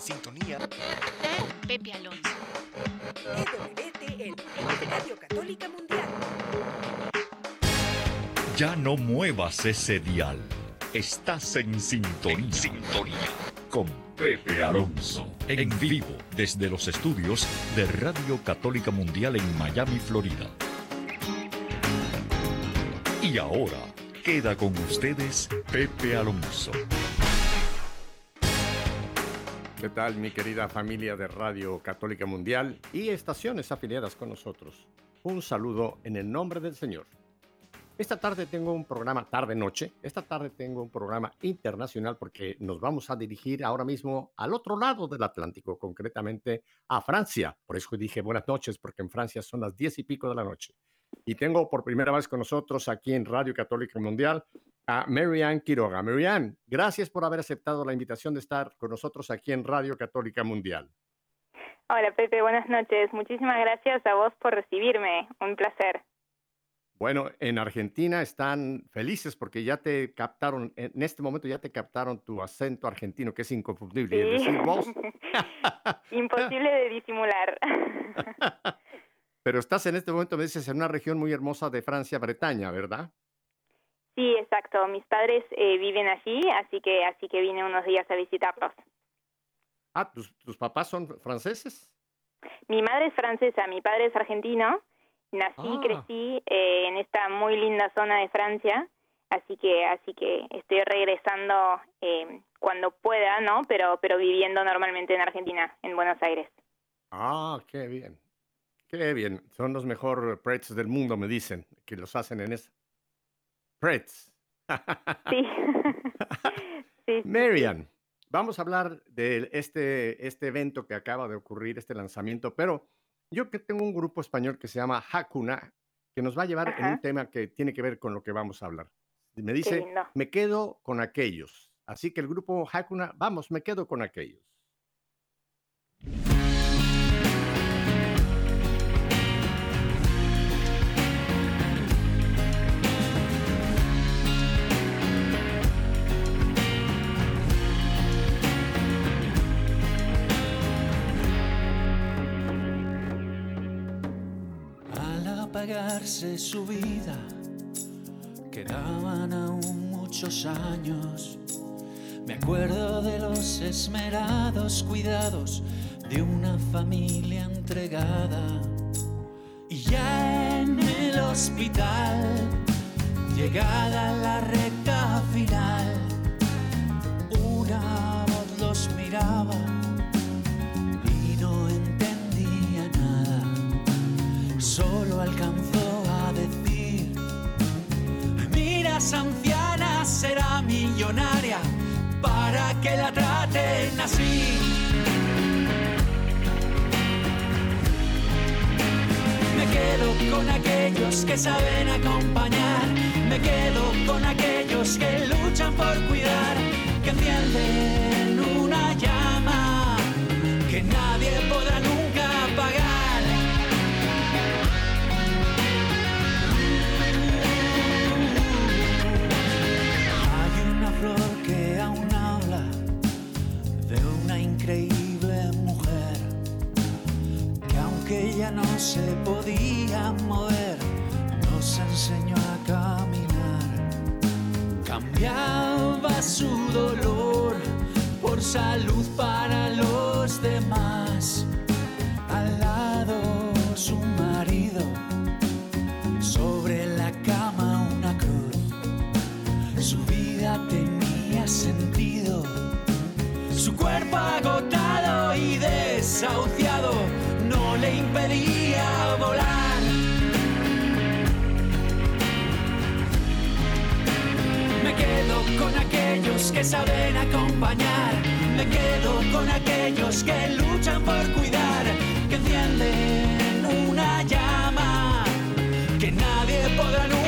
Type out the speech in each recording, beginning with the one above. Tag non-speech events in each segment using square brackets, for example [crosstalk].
en sintonía con Pepe Alonso. EWTN, Radio Católica Mundial. Ya no muevas ese dial. Estás en sintonía. En sintonía. Con Pepe Alonso. En vivo desde los estudios de Radio Católica Mundial en Miami, Florida. Y ahora queda con ustedes Pepe Alonso. ¿Qué tal mi querida familia de Radio Católica Mundial y estaciones afiliadas con nosotros? Un saludo en el nombre del Señor. Esta tarde tengo un programa tarde-noche. Esta tarde tengo un programa internacional porque nos vamos a dirigir ahora mismo al otro lado del Atlántico, concretamente a Francia. Por eso dije buenas noches, porque en Francia son las diez y pico de la noche. Y tengo por primera vez con nosotros aquí en Radio Católica Mundial a Marianne Quiroga. Marianne, gracias por haber aceptado la invitación de estar con nosotros aquí en Radio Católica Mundial. Hola Pepe, buenas noches. Muchísimas gracias a vos por recibirme. Un placer. Bueno, en Argentina están felices porque ya te captaron, en este momento ya te captaron tu acento argentino, que es inconfundible. Sí. decir vos. [laughs] Imposible de disimular. [laughs] Pero estás en este momento, me dices, en una región muy hermosa de Francia, Bretaña, ¿verdad? Sí, exacto. Mis padres eh, viven allí, así que así que vine unos días a visitarlos. Ah, ¿tus, tus papás son franceses? Mi madre es francesa, mi padre es argentino. Nací y Ah. crecí eh, en esta muy linda zona de Francia, así que así que estoy regresando eh, cuando pueda, ¿no? Pero pero viviendo normalmente en Argentina, en Buenos Aires. Ah, qué bien. Qué bien. Son los mejores Pretz del mundo, me dicen, que los hacen en esa. Pretz. [laughs] Sí. sí. Marian, vamos a hablar de este, este evento que acaba de ocurrir, este lanzamiento, pero yo que tengo un grupo español que se llama Hakuna, que nos va a llevar en un tema que tiene que ver con lo que vamos a hablar. Me dice, me quedo con aquellos. Así que el grupo Hakuna, vamos, me quedo con aquellos. Al apagarse su vida, quedaban aún muchos años. Me acuerdo de los esmerados cuidados de una familia entregada. Y ya en el hospital, llegada la recta final, una voz los miraba esa anciana será millonaria para que la traten así. Me quedo con aquellos que saben acompañar, me quedo con aquellos que luchan por cuidar, que encienden que ya no se podía mover, nos enseñó a caminar. Cambiaba su dolor por salud para los demás. Al lado su marido, sobre la cama una cruz. Su vida tenía sentido. Su cuerpo agotado y desahuciado con aquellos que saben acompañar. Me quedo con aquellos que luchan por cuidar. Que encienden una llama que nadie podrá nunca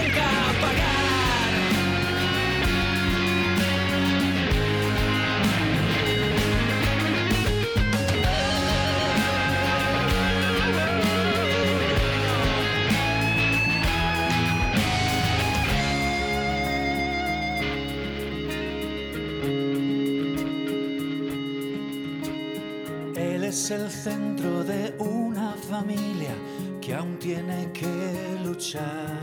el centro de una familia que aún tiene que luchar.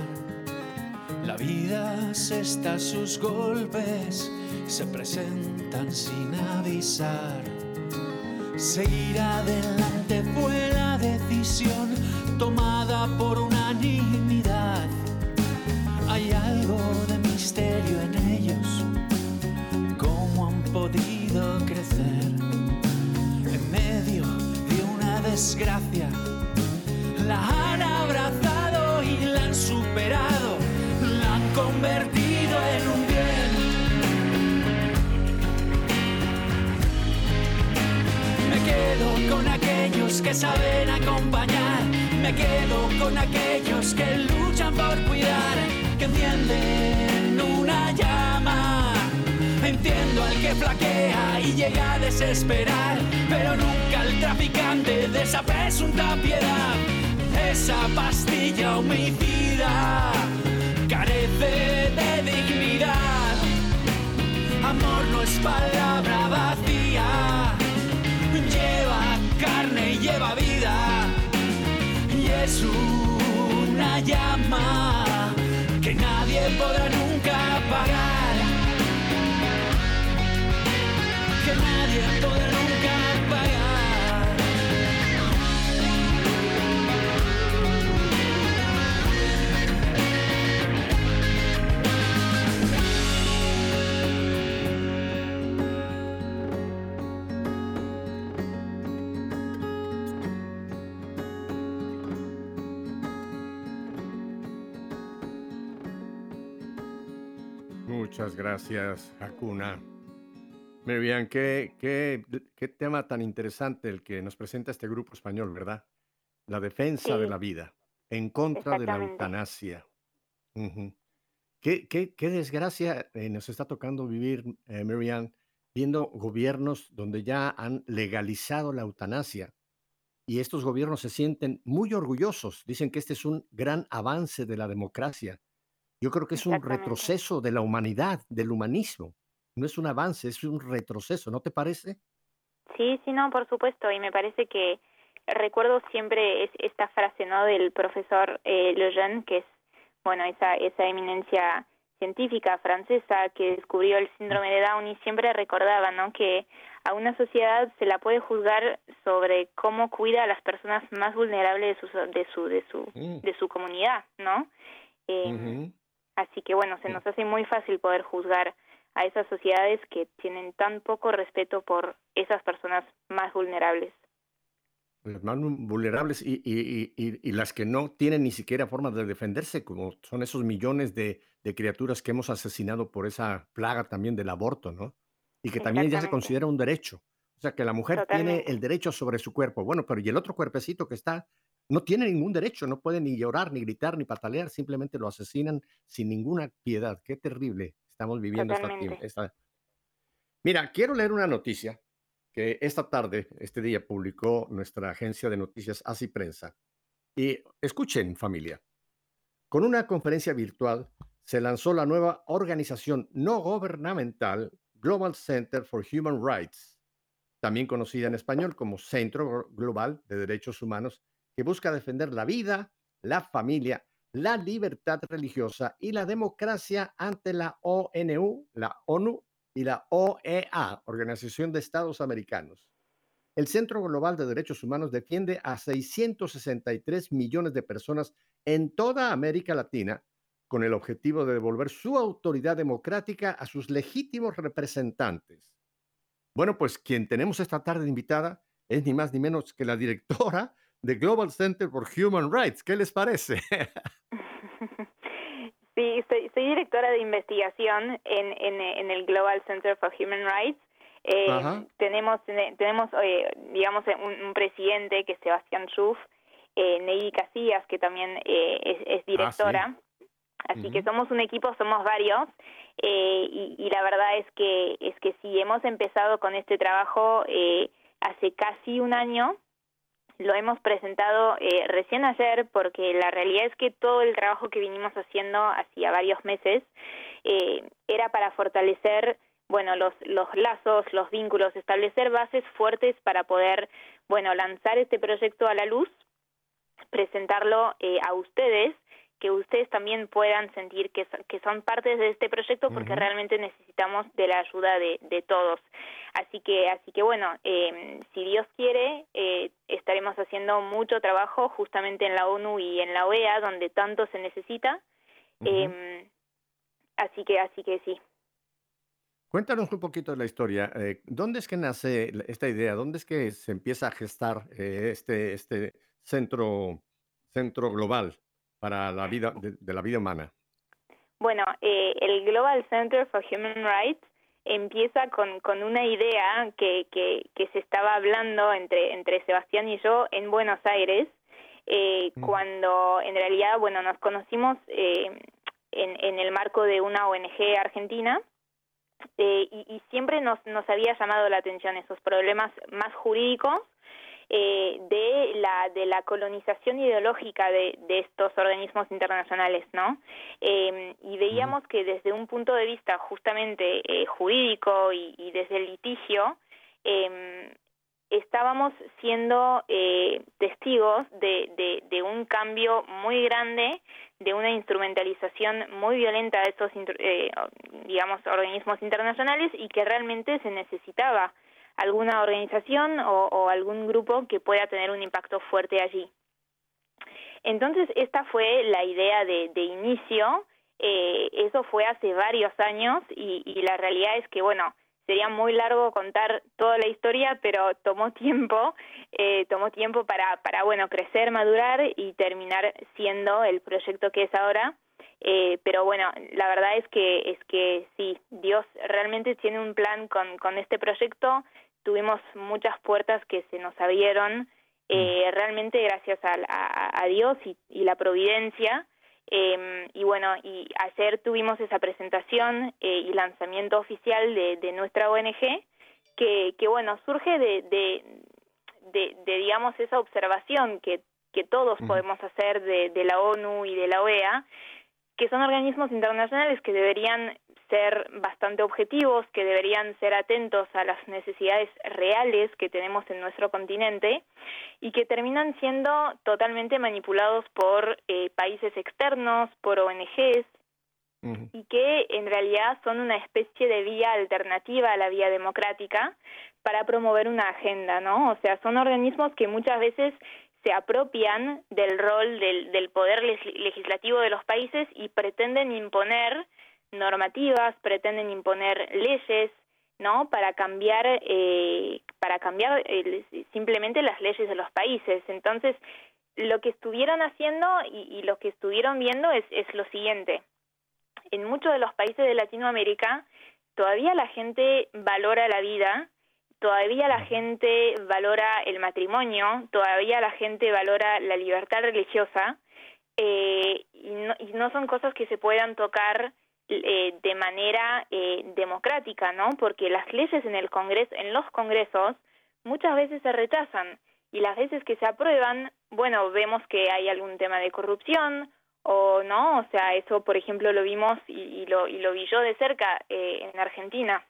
La vida se está a sus golpes, se presentan sin avisar. Seguir adelante fue la decisión tomada por unanimidad. Hay algo de desgracia. La han abrazado y la han superado, la han convertido en un bien. Me quedo con aquellos que saben acompañar, me quedo con aquellos que luchan por cuidar, que encienden una llama. Entiendo al que flaquea y llega a desesperar, pero nunca traficante de esa presunta piedad. Esa pastilla homicida carece de dignidad. Amor no es palabra vacía, lleva carne y lleva vida. Y es una llama que nadie podrá nunca apagar. Que nadie podrá Muchas gracias, Hakuna. Miriam, qué, qué, qué tema tan interesante el que nos presenta este grupo español, ¿verdad? La defensa de la vida, en contra de la eutanasia. Qué, qué- qué desgracia eh, nos está tocando vivir, eh, Miriam, viendo gobiernos donde ya han legalizado la eutanasia. Y estos gobiernos se sienten muy orgullosos. Dicen que este es un gran avance de la democracia. Yo creo que es un retroceso de la humanidad, del humanismo. No es un avance, es un retroceso, ¿no te parece? Sí, sí, no, por supuesto. Y me parece que recuerdo siempre es, esta frase, ¿no? Del profesor eh, Lejeune, que es, bueno, esa, esa eminencia científica francesa que descubrió el síndrome de Down y siempre recordaba, ¿no? Que a una sociedad se la puede juzgar sobre cómo cuida a las personas más vulnerables de su, de su, de su, Mm. de su comunidad, ¿no? Eh. Así que bueno, se nos hace muy fácil poder juzgar a esas sociedades que tienen tan poco respeto por esas personas más vulnerables. Las más vulnerables y, y- y- y- las que no tienen ni siquiera forma de defenderse, como son esos millones de, de criaturas que hemos asesinado por esa plaga también del aborto, ¿no? Y que también ya se considera un derecho. O sea, que la mujer tiene el derecho sobre su cuerpo. Bueno, pero y el otro cuerpecito que está, no tiene ningún derecho, no puede ni llorar, ni gritar, ni patalear, simplemente lo asesinan sin ninguna piedad. Qué terrible estamos viviendo esta, esta... Mira, quiero leer una noticia que esta tarde, este día, publicó nuestra agencia de noticias Así Prensa. Y escuchen, familia. Con una conferencia virtual se lanzó la nueva organización no gubernamental Global Center for Human Rights, también conocida en español como Centro Global de Derechos Humanos, que busca defender la vida, la familia, la libertad religiosa y la democracia ante la ONU, la ONU y la OEA, Organización de Estados Americanos. El Centro Global de Derechos Humanos defiende a 663 millones de personas en toda América Latina con el objetivo de devolver su autoridad democrática a sus legítimos representantes. Bueno, pues quien tenemos esta tarde invitada es ni más ni menos que la directora de Global Center for Human Rights. ¿Qué les parece? [laughs] Sí, soy, soy directora de investigación en, en, en el Global Center for Human Rights. Eh, tenemos, tenemos eh, digamos, un, un presidente que es Sebastián Schuff, eh, Neidy Casillas, que también eh, es, es directora. Así que somos un equipo, somos varios, eh, y, y la verdad es que es que sí hemos empezado con este trabajo eh, hace casi un año. Lo hemos presentado eh, recién ayer porque la realidad es que todo el trabajo que vinimos haciendo hacía varios meses eh, era para fortalecer bueno, los, los lazos, los vínculos, establecer bases fuertes para poder, bueno, lanzar este proyecto a la luz, presentarlo eh, a ustedes que ustedes también puedan sentir que, que son partes de este proyecto porque realmente necesitamos de la ayuda de, de todos. Así que, así que bueno, eh, si Dios quiere, eh, estaremos haciendo mucho trabajo justamente en la ONU y en la OEA, donde tanto se necesita. eh, así que, así que sí. Cuéntanos un poquito de la historia. Eh, ¿Dónde es que nace esta idea? ¿Dónde es que se empieza a gestar eh, este, este centro, centro global? Para la vida de, de la vida humana? Bueno, eh, el Global Center for Human Rights empieza con, con una idea que, que, que, se estaba hablando entre, entre Sebastián y yo en Buenos Aires, eh, mm. cuando en realidad, bueno, nos conocimos eh, en, en el marco de una ONG argentina. Eh, y, y siempre nos, nos había llamado la atención esos problemas más jurídicos eh, de la de la colonización ideológica de, de estos organismos internacionales, ¿no? Eh, y veíamos que desde un punto de vista justamente eh, jurídico y, y, desde el litigio eh, estábamos siendo eh, testigos de, de, de, un cambio muy grande, de una instrumentalización muy violenta de estos, eh, digamos, organismos internacionales y que realmente se necesitaba alguna organización o, o, algún grupo que pueda tener un impacto fuerte allí. Entonces, esta fue la idea de, de inicio, eh, eso fue hace varios años y, y, la realidad es que, bueno, sería muy largo contar toda la historia, pero tomó tiempo, eh, tomó tiempo para, para, bueno, crecer, madurar y terminar siendo el proyecto que es ahora. Eh, pero bueno, la verdad es que es que sí, Dios realmente tiene un plan con, con este proyecto tuvimos muchas puertas que se nos abrieron eh, realmente gracias a, a, a Dios y, y, la providencia. Eh, y bueno, y ayer tuvimos esa presentación eh, y lanzamiento oficial de, de nuestra ONG, que, que bueno, surge de, de, de, de digamos, esa observación que, que todos podemos hacer de, de la ONU y de la OEA, que son organismos internacionales que deberían ser bastante objetivos, que deberían ser atentos a las necesidades reales que tenemos en nuestro continente y que terminan siendo totalmente manipulados por eh, países externos, por ONGs, uh -huh. y que en realidad son una especie de vía alternativa a la vía democrática para promover una agenda, ¿no? O sea, son organismos que muchas veces se apropian del rol del, del poder legislativo de los países y pretenden imponer normativas, pretenden imponer leyes, ¿no? Para cambiar, eh, para cambiar eh, simplemente las leyes de los países. Entonces, lo que estuvieron haciendo y, y lo que estuvieron viendo es, es lo siguiente. En muchos de los países de Latinoamérica, todavía la gente valora la vida, todavía la gente valora el matrimonio, todavía la gente valora la libertad religiosa, eh, y, no, y no son cosas que se puedan tocar eh, de manera eh, democrática, ¿no? Porque las leyes en el Congreso, en los Congresos, muchas veces se rechazan y las veces que se aprueban, bueno, vemos que hay algún tema de corrupción o no, o sea, eso, por ejemplo, lo vimos y, y lo y lo vi yo de cerca eh, en Argentina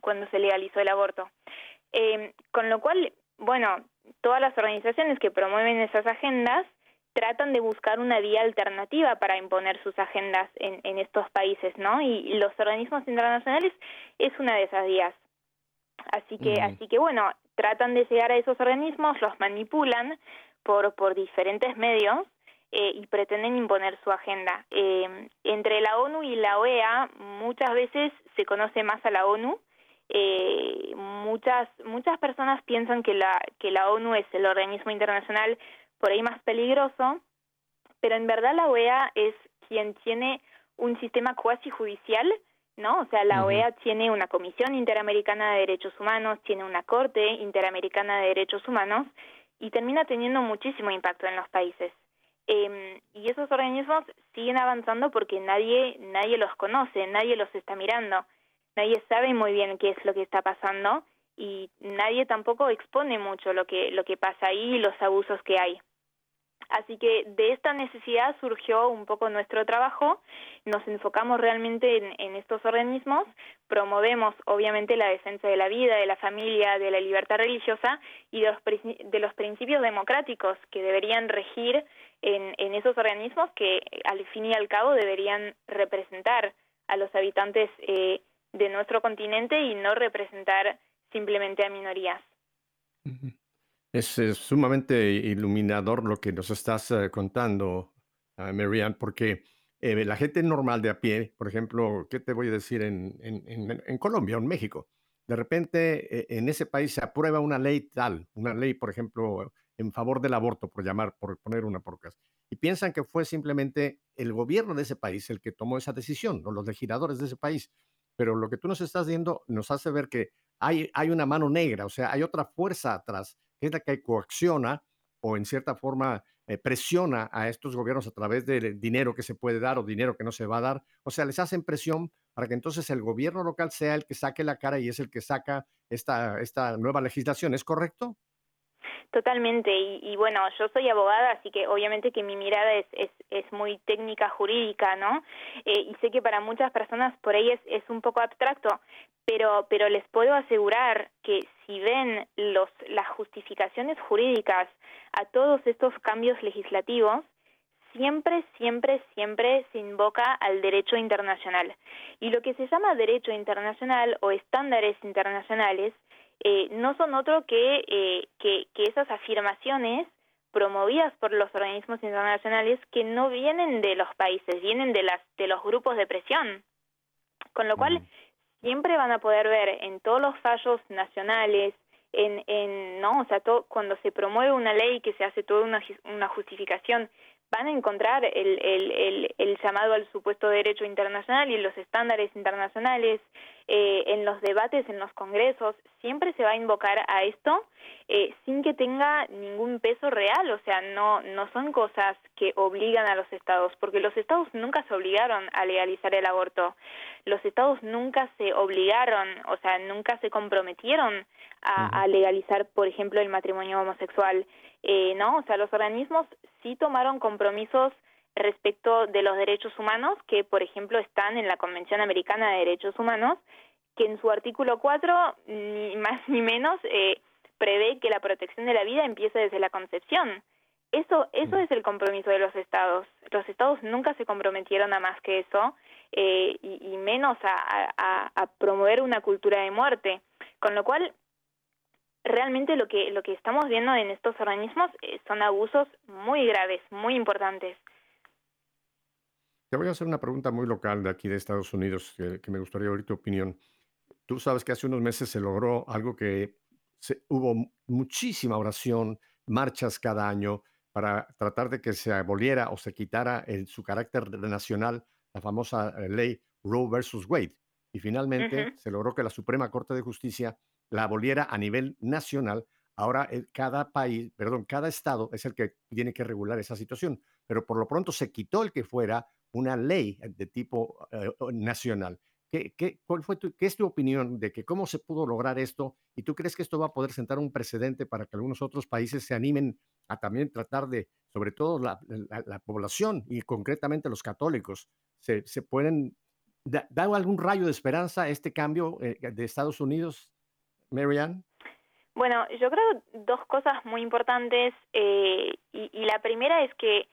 cuando se legalizó el aborto. Eh, con lo cual, bueno, todas las organizaciones que promueven esas agendas tratan de buscar una vía alternativa para imponer sus agendas en, en estos países, ¿no? Y, los organismos internacionales es una de esas vías. Así que, así que bueno, tratan de llegar a esos organismos, los manipulan por, por diferentes medios eh, y pretenden imponer su agenda. Eh, entre la ONU y la OEA muchas veces se conoce más a la ONU. Eh, muchas muchas personas piensan que la que la ONU es el organismo internacional por ahí más peligroso, pero en verdad la OEA es quien tiene un sistema cuasi judicial, ¿no? O sea, la uh -huh. OEA tiene una Comisión Interamericana de Derechos Humanos, tiene una Corte Interamericana de Derechos Humanos y termina teniendo muchísimo impacto en los países. Eh, y esos organismos siguen avanzando porque nadie nadie los conoce, nadie los está mirando, nadie sabe muy bien qué es lo que está pasando y nadie tampoco expone mucho lo que lo que pasa ahí y los abusos que hay. Así que de esta necesidad surgió un poco nuestro trabajo, nos enfocamos realmente en, estos organismos, promovemos obviamente la defensa de la vida, de la familia, de la libertad religiosa y de los, de los principios democráticos que deberían regir en, esos organismos que al fin y al cabo deberían representar a los habitantes eh, de nuestro continente y no representar simplemente a minorías. Es, sumamente iluminador lo que nos estás eh, contando, uh, Marianne, porque eh, la gente normal de a pie, por ejemplo, ¿qué te voy a decir en, Colombia o en México? De repente eh, en ese país se aprueba una ley tal, una ley, por ejemplo, en favor del aborto, por llamar, por poner una porcas, y piensan que fue simplemente el gobierno de ese país el que tomó esa decisión, o los legisladores de ese país. Pero lo que tú nos estás diciendo nos hace ver que hay, hay una mano negra, o sea, hay otra fuerza atrás es la que coacciona o en cierta forma eh, presiona a estos gobiernos a través del dinero que se puede dar o dinero que no se va a dar. O sea, les hacen presión para que entonces el gobierno local sea el que saque la cara y es el que saca esta, esta nueva legislación. ¿Es correcto? Totalmente, y, bueno, yo soy abogada, así que obviamente que mi mirada es, es, es muy técnica jurídica, ¿no? Eh, y sé que para muchas personas por ahí es, es un poco abstracto, pero, pero les puedo asegurar que si ven los, las justificaciones jurídicas a todos estos cambios legislativos, siempre, siempre, siempre se invoca al derecho internacional. Y lo que se llama derecho internacional o estándares internacionales eh, no son otro que, eh, que, que esas afirmaciones promovidas por los organismos internacionales que no vienen de los países, vienen de, las, de los grupos de presión. Con lo cual, siempre van a poder ver en todos los fallos nacionales, en, en no, o sea, cuando se promueve una ley que se hace toda una, una justificación, van a encontrar el, el, el, el, llamado al supuesto derecho internacional y los estándares internacionales, eh, en los debates, en los congresos, siempre se va a invocar a esto eh, sin que tenga ningún peso real, o sea, no, no son cosas que obligan a los estados, porque los estados nunca se obligaron a legalizar el aborto, los estados nunca se obligaron, o sea, nunca se comprometieron a, a legalizar, por ejemplo, el matrimonio homosexual, eh, ¿no? O sea, los organismos sí tomaron compromisos respecto de los derechos humanos, que por ejemplo están en la Convención Americana de Derechos Humanos, que en su artículo 4, ni [laughs] más ni menos, eh, prevé que la protección de la vida empiece desde la concepción. Eso, eso mm. es el compromiso de los estados. Los estados nunca se comprometieron a más que eso, eh, y, menos a, a promover una cultura de muerte. Con lo cual, realmente lo que, lo que estamos viendo en estos organismos eh, son abusos muy graves, muy importantes. Te voy a hacer una pregunta muy local de aquí de Estados Unidos que, me gustaría oír tu opinión. Tú sabes que hace unos meses se logró algo que hubo muchísima oración, marchas cada año para tratar de que se aboliera o se quitara en su carácter nacional la famosa eh, ley Roe versus Wade. Y finalmente se logró que la Suprema Corte de Justicia la aboliera a nivel nacional. Ahora cada país, perdón, cada estado es el que tiene que regular esa situación, pero por lo pronto se quitó el que fuera una ley de tipo eh, nacional. ¿Qué, qué, cuál fue ¿Qué es tu opinión de que cómo se pudo lograr esto? ¿Y tú crees que esto va a poder sentar un precedente para que algunos otros países se animen a también tratar de, sobre todo la, población y concretamente los católicos, se, se pueden dar algún rayo de esperanza a este cambio eh, de Estados Unidos, Marianne? Bueno, yo creo dos cosas muy importantes eh, y, la primera es que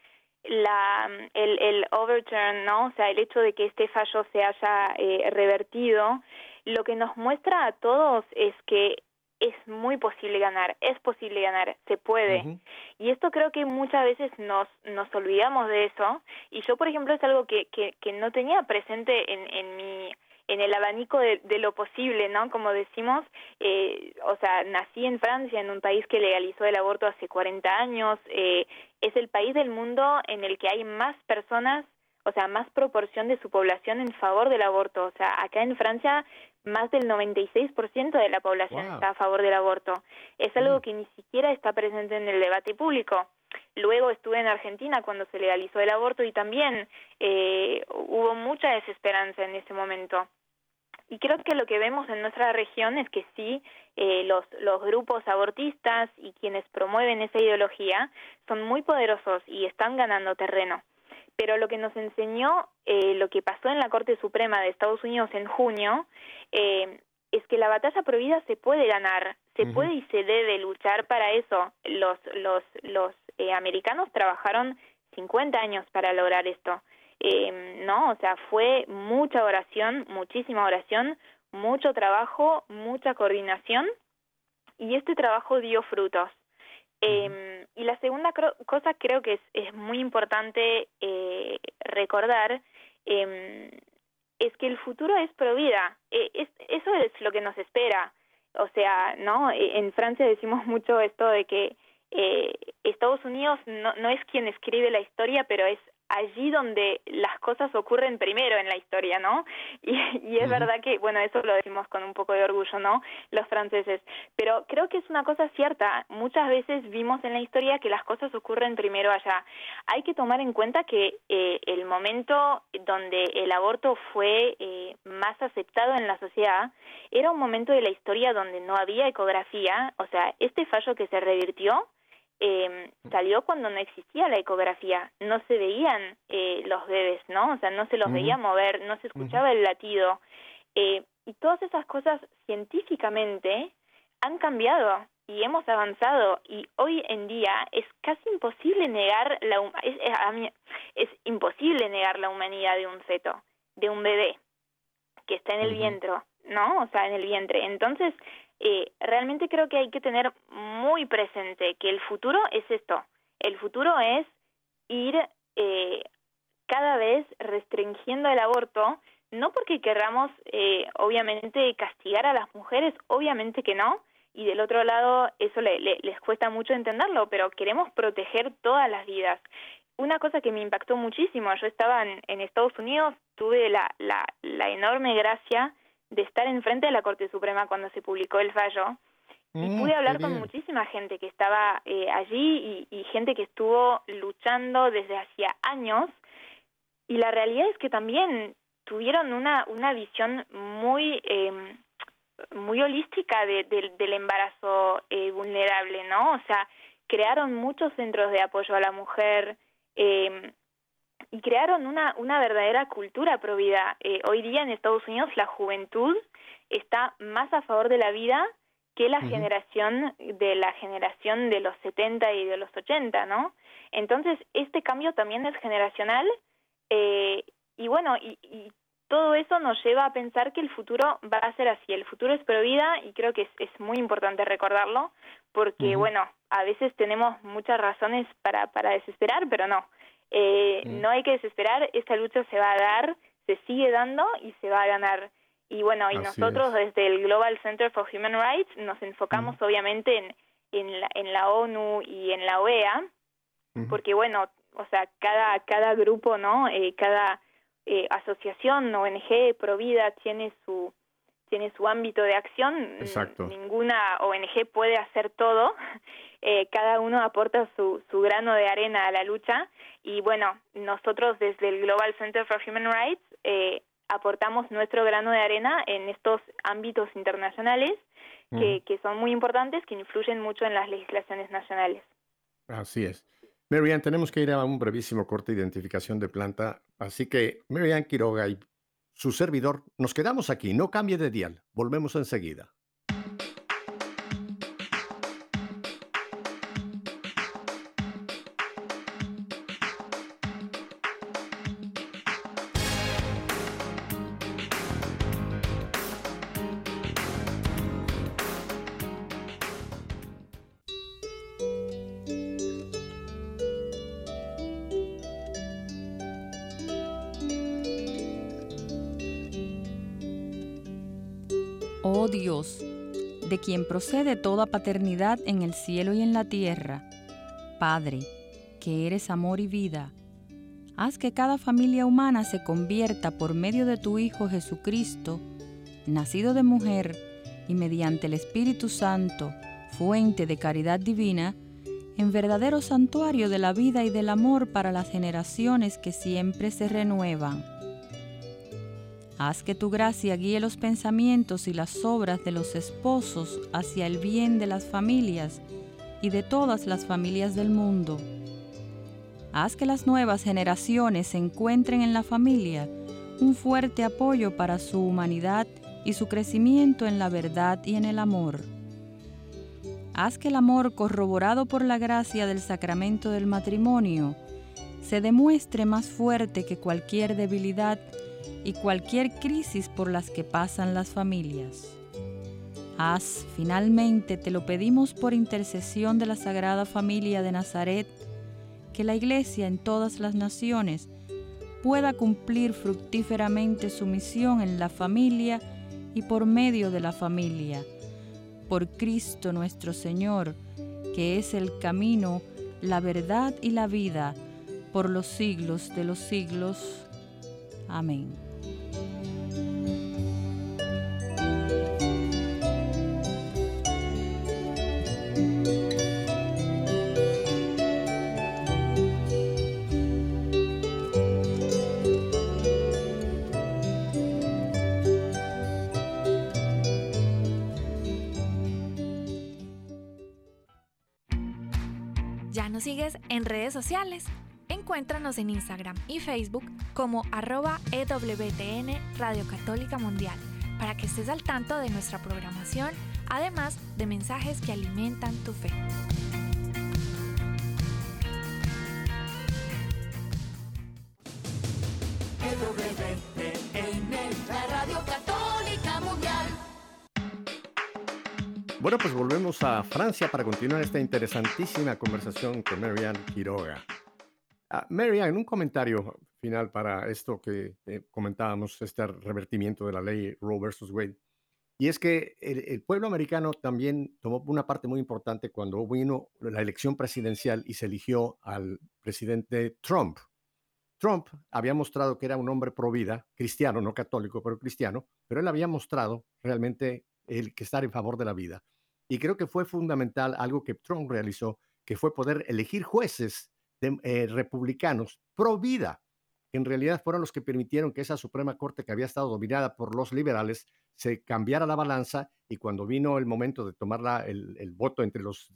la, el, el overturn, ¿no? O sea, el hecho de que este fallo se haya eh, revertido, lo que nos muestra a todos es que es muy posible ganar, es posible ganar, se puede. Y esto creo que muchas veces nos, nos olvidamos de eso. Y yo, por ejemplo, es algo que, que, que no tenía presente en, en mi en el abanico de, lo posible, ¿no? Como decimos, eh, o sea, nací en Francia, en un país que legalizó el aborto hace 40 años, eh, es el país del mundo en el que hay más personas, o sea, más proporción de su población en favor del aborto. O sea, acá en Francia más del 96% de la población está a favor del aborto. Es algo mm. que ni siquiera está presente en el debate público. Luego estuve en Argentina cuando se legalizó el aborto y también eh, hubo mucha desesperanza en ese momento. y creo que lo que vemos en nuestra región es que sí, eh, los, los grupos abortistas y quienes promueven esa ideología son muy poderosos y están ganando terreno. Pero lo que nos enseñó eh, lo que pasó en la Corte Suprema de Estados Unidos en junio eh, es que la batalla pro vida se puede ganar, se puede y se debe luchar para eso. Los, los, los eh, americanos trabajaron 50 años para lograr esto. Eh, no, o sea, fue mucha oración, muchísima oración, mucho trabajo, mucha coordinación y este trabajo dio frutos. Eh, y la segunda cosa creo que es, es muy importante eh, recordar eh, es que el futuro es pro vida. Eh, es, eso es lo que nos espera. O sea, ¿no? E, en Francia decimos [laughs] mucho esto de que eh, Estados Unidos no, no es quien escribe la historia, pero es allí donde las cosas ocurren primero en la historia, ¿no? [laughs] Y, y es verdad que, bueno, eso lo decimos con un poco de orgullo, ¿no? Los franceses. Pero creo que es una cosa cierta. Muchas veces vimos en la historia que las cosas ocurren primero allá. Hay que tomar en cuenta que eh, el momento donde el aborto fue eh, más aceptado en la sociedad era un momento de la historia donde no había ecografía. O sea, este fallo que se revirtió eh, salió cuando no existía la ecografía, no se veían eh, los bebés, ¿no? O sea, no se los veía mover, no se escuchaba el latido. Eh, y todas esas cosas científicamente han cambiado y hemos avanzado y hoy en día es casi imposible negar la es, es, es imposible negar la humanidad de un feto, de un bebé que está en el vientre, ¿no? O sea, en el vientre. Entonces, eh, realmente creo que hay que tener muy presente que el futuro es esto. El futuro es ir eh, cada vez restringiendo el aborto, no porque querramos, eh, obviamente, castigar a las mujeres, obviamente que no, y del otro lado eso le, le, les cuesta mucho entenderlo, pero queremos proteger todas las vidas. Una cosa que me impactó muchísimo, yo estaba en, en Estados Unidos, tuve la, la, la enorme gracia de estar enfrente de la Corte Suprema cuando se publicó el fallo. Y Mm, pude hablar con muchísima gente que estaba eh, allí y, y gente que estuvo luchando desde hacía años. Y la realidad es que también tuvieron una una visión muy eh, muy holística de, de, del embarazo eh, vulnerable, ¿no? O sea, crearon muchos centros de apoyo a la mujer eh, y crearon una, una verdadera cultura pro vida. Eh, hoy día en Estados Unidos la juventud está más a favor de la vida que la generación de la generación de los 70 y de los 80, ¿no? Entonces, este cambio también es generacional eh, y bueno, y, y todo eso nos lleva a pensar que el futuro va a ser así. El futuro es pro vida y creo que es, es muy importante recordarlo porque, bueno, a veces tenemos muchas razones para, para desesperar, pero no. Eh, Mm. No hay que desesperar, esta lucha se va a dar, se sigue dando y se va a ganar. Y bueno, y Así nosotros es. desde el Global Center for Human Rights nos enfocamos obviamente en, en, la, en la ONU y en la OEA, porque bueno, o sea, cada, cada grupo, ¿no? Eh, cada eh, asociación, ONG, Provida tiene su tiene su ámbito de acción. Exacto. Ninguna ONG puede hacer todo. Eh, cada uno aporta su, su grano de arena a la lucha y bueno, nosotros desde el Global Center for Human Rights eh, aportamos nuestro grano de arena en estos ámbitos internacionales que, son muy importantes, que influyen mucho en las legislaciones nacionales. Así es. Marianne, tenemos que ir a un brevísimo corte de identificación de planta, así que Marianne Quiroga y su servidor nos quedamos aquí, no cambie de dial, volvemos enseguida. Oh Dios, de quien procede toda paternidad en el cielo y en la tierra, Padre, que eres amor y vida, haz que cada familia humana se convierta por medio de tu Hijo Jesucristo, nacido de mujer y mediante el Espíritu Santo, fuente de caridad divina, en verdadero santuario de la vida y del amor para las generaciones que siempre se renuevan. Haz que tu gracia guíe los pensamientos y las obras de los esposos hacia el bien de las familias y de todas las familias del mundo. Haz que las nuevas generaciones encuentren en la familia un fuerte apoyo para su humanidad y su crecimiento en la verdad y en el amor. Haz que el amor corroborado por la gracia del sacramento del matrimonio se demuestre más fuerte que cualquier debilidad y cualquier crisis por las que pasan las familias. Haz, finalmente, te lo pedimos por intercesión de la Sagrada Familia de Nazaret, que la Iglesia en todas las naciones pueda cumplir fructíferamente su misión en la familia y por medio de la familia. Por Cristo nuestro Señor, que es el camino, la verdad y la vida, por los siglos de los siglos. Amén. ¿Ya nos sigues en redes sociales? Encuéntranos en Instagram y Facebook como arroba EWTN Radio Católica Mundial para que estés al tanto de nuestra programación, además de mensajes que alimentan tu fe. EWTN, la Radio Católica Mundial. Bueno, pues volvemos a Francia para continuar esta interesantísima conversación con Marianne Quiroga. Uh, Marianne, un comentario final para esto que eh, comentábamos, este revertimiento de la ley Roe versus Wade. Y es que el, el, pueblo americano también tomó una parte muy importante cuando vino la elección presidencial y se eligió al presidente Trump. Trump había mostrado que era un hombre pro vida, cristiano, no católico, pero cristiano, pero él había mostrado realmente el que estar en favor de la vida. Y creo que fue fundamental algo que Trump realizó, que fue poder elegir jueces eh, republicanos pro vida, que en realidad fueron los que permitieron que esa Suprema Corte que había estado dominada por los liberales se cambiara la balanza y cuando vino el momento de tomar la, el, el, voto entre los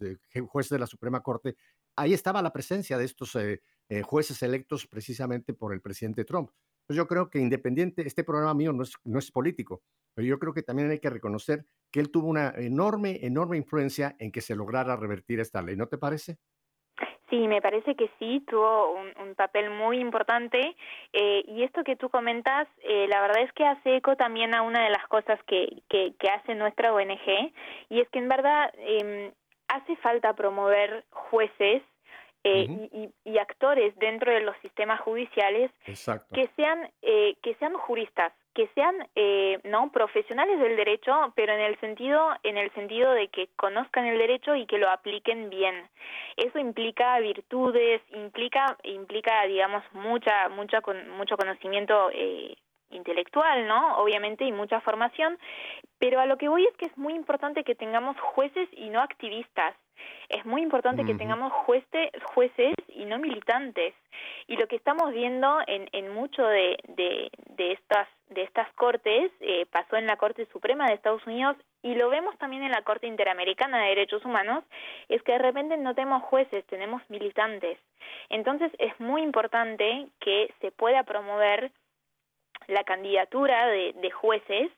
jueces de la Suprema Corte, ahí estaba la presencia de estos eh, eh, jueces electos precisamente por el presidente Trump. Pues yo creo que independiente, este programa mío no es, no es político, pero yo creo que también hay que reconocer que él tuvo una enorme, enorme influencia en que se lograra revertir esta ley, ¿no te parece? Sí, me parece que sí, tuvo un, un papel muy importante eh, y esto que tú comentas, eh, la verdad es que hace eco también a una de las cosas que, que, que hace nuestra ONG y es que en verdad eh, hace falta promover jueces eh, uh -huh. y, y, actores dentro de los sistemas judiciales Exacto. que sean eh, que sean juristas que sean eh, no profesionales del derecho pero en el sentido en el sentido de que conozcan el derecho y que lo apliquen bien. Eso implica virtudes implica implica digamos mucha mucha con, mucho conocimiento eh, intelectual, ¿no? Obviamente y mucha formación, pero a lo que voy es que es muy importante que tengamos jueces y no activistas. Es muy importante uh -huh. que tengamos jueces, jueces y no militantes. Y lo que estamos viendo en, en mucho de, de, de estas de estas cortes eh, pasó en la Corte Suprema de Estados Unidos y lo vemos también en la Corte Interamericana de Derechos Humanos, es que de repente no tenemos jueces, tenemos militantes. Entonces es muy importante que se pueda promover la candidatura de, de jueces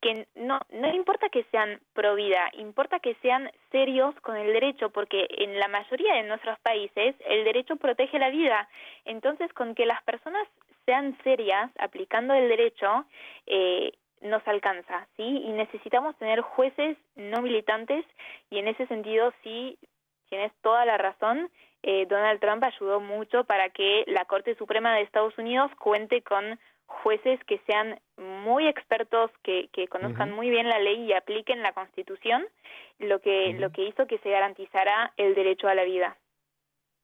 que no, no importa que sean pro vida, importa que sean serios con el derecho, porque en la mayoría de nuestros países el derecho protege la vida. Entonces, con que las personas sean serias aplicando el derecho, eh, nos alcanza, ¿sí? Y necesitamos tener jueces no militantes y en ese sentido sí tienes toda la razón. Eh, Donald Trump ayudó mucho para que la Corte Suprema de Estados Unidos cuente con jueces que sean muy expertos, que, que conozcan uh -huh. muy bien la ley y apliquen la Constitución, lo que, uh -huh. lo que hizo que se garantizara el derecho a la vida.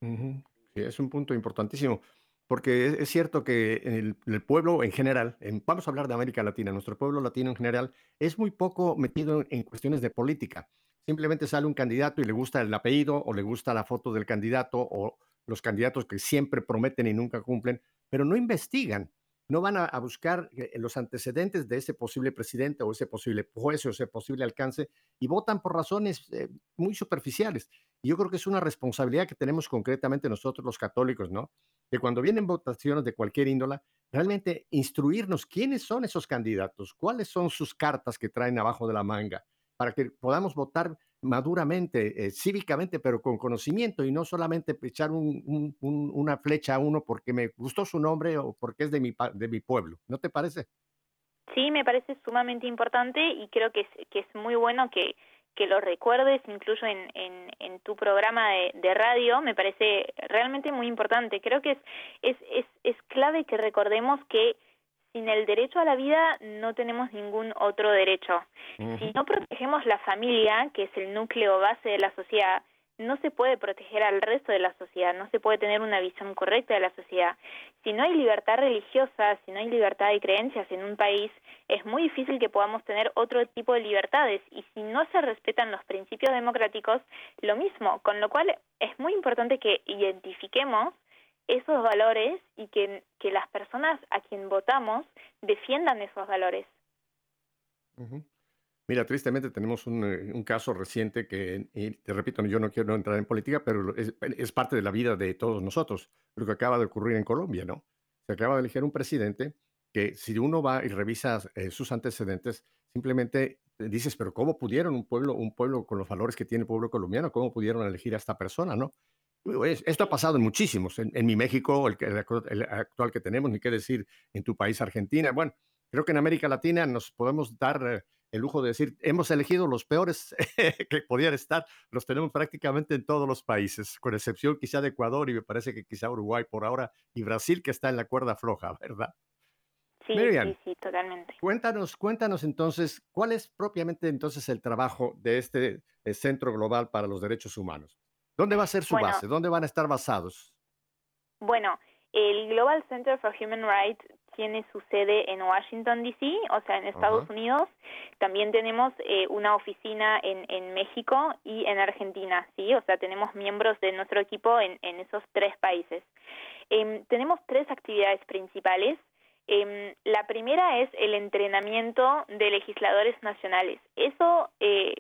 Uh -huh. sí, es un punto importantísimo, porque es, es cierto que el, el, pueblo en general, en, vamos a hablar de América Latina, nuestro pueblo latino en general, es muy poco metido en cuestiones de política. Simplemente sale un candidato y le gusta el apellido o le gusta la foto del candidato o los candidatos que siempre prometen y nunca cumplen, pero no investigan no van a, buscar eh, los antecedentes de ese posible presidente o ese posible juez o ese posible alcance y votan por razones eh, muy superficiales. Y yo creo que es una responsabilidad que tenemos concretamente nosotros los católicos, ¿no? Que cuando vienen votaciones de cualquier índola, realmente instruirnos quiénes son esos candidatos, cuáles son sus cartas que traen abajo de la manga, para que podamos votar maduramente, eh, cívicamente, pero con conocimiento y no solamente echar una flecha a uno porque me gustó su nombre o porque es de mi, de mi pueblo. ¿No te parece? Sí, me parece sumamente importante y creo que es, que es muy bueno que, que lo recuerdes incluso en, en, en tu programa de, de, radio, me parece realmente muy importante. Creo que es, es, es, es clave que recordemos que sin el derecho a la vida no tenemos ningún otro derecho. Si no protegemos la familia, que es el núcleo base de la sociedad, no se puede proteger al resto de la sociedad, no se puede tener una visión correcta de la sociedad. Si no hay libertad religiosa, si no hay libertad de creencias en un país, es muy difícil que podamos tener otro tipo de libertades y si no se respetan los principios democráticos, lo mismo, con lo cual es muy importante que identifiquemos esos valores y que, que las personas a quien votamos defiendan esos valores. Mira, tristemente tenemos un, eh, un, caso reciente que, y te repito, yo no quiero entrar en política, pero es, es, parte de la vida de todos nosotros, lo que acaba de ocurrir en Colombia, ¿no? Se acaba de elegir un presidente que si uno va y revisa eh, sus antecedentes, simplemente dices, pero ¿cómo pudieron un pueblo, un pueblo con los valores que tiene el pueblo colombiano, cómo pudieron elegir a esta persona, ¿no? Esto ha pasado en muchísimos, en, mi México, el, el, actual que tenemos, ni qué decir en tu país, Argentina. Bueno, creo que en América Latina nos podemos dar eh, el lujo de decir, hemos elegido los peores [laughs] que podían estar, los tenemos prácticamente en todos los países, con excepción quizá de Ecuador y me parece que quizá Uruguay por ahora y Brasil que está en la cuerda floja, ¿verdad? Sí, sí, sí, totalmente. Cuéntanos, cuéntanos entonces, ¿cuál es propiamente entonces el trabajo de este eh, Centro Global para los Derechos Humanos? ¿Dónde va a ser su base? ¿Dónde van a estar basados? Bueno, el Global Center for Human Rights tiene su sede en Washington, D.C., o sea, en Estados Unidos. También tenemos eh, una oficina en, en México y en Argentina, ¿sí? O sea, tenemos miembros de nuestro equipo en, en esos tres países. Eh, tenemos tres actividades principales. Eh, la primera es el entrenamiento de legisladores nacionales. Eso eh,